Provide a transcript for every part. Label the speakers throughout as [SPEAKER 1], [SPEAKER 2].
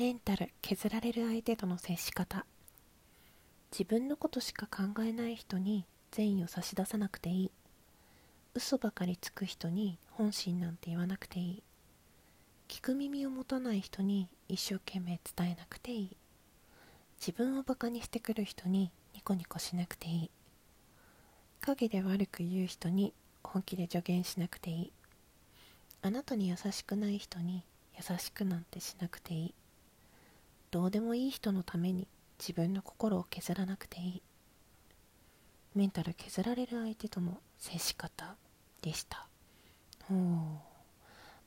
[SPEAKER 1] メンタル削られる相手との接し方。自分のことしか考えない人に善意を差し出さなくていい。嘘ばかりつく人に本心なんて言わなくていい。聞く耳を持たない人に一生懸命伝えなくていい。自分をバカにしてくる人にニコニコしなくていい。陰で悪く言う人に本気で助言しなくていい。あなたに優しくない人に優しくなんてしなくていい。どうでもいい人のために自分の心を削らなくていい。メンタル削られる相手との接し方でした。ほう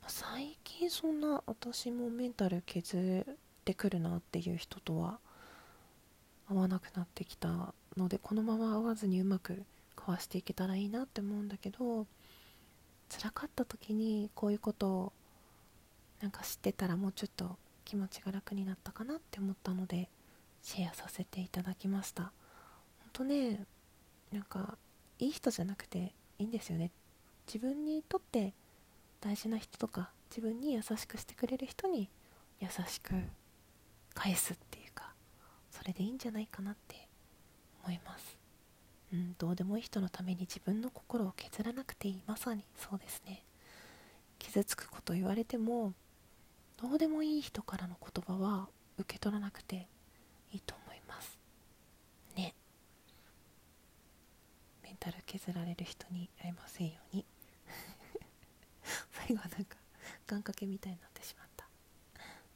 [SPEAKER 1] 最近そんな私もメンタル削ってくるなっていう人とは会わなくなってきたのでこのまま会わずにうまく交わしていけたらいいなって思うんだけど辛かった時にこういうことをなんか知ってたらもうちょっと気持ちが楽になったかなって思ったのでシェアさせていただきました。本当ねなんかいい人じゃなくていいんですよね。自分にとって大事な人とか自分に優しくしてくれる人に優しく返すっていうかそれでいいんじゃないかなって思います。うんどうでもいい人のために自分の心を削らなくていい。まさにそうですね。傷つくこと言われてもどうでもいい人からの言葉は受け取らなくていいと思います。ね。メンタル削られる人に会えませんように。最後はなんか願掛けみたいになってしまった。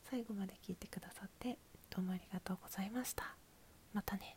[SPEAKER 1] 最後まで聞いてくださってどうもありがとうございました。またね。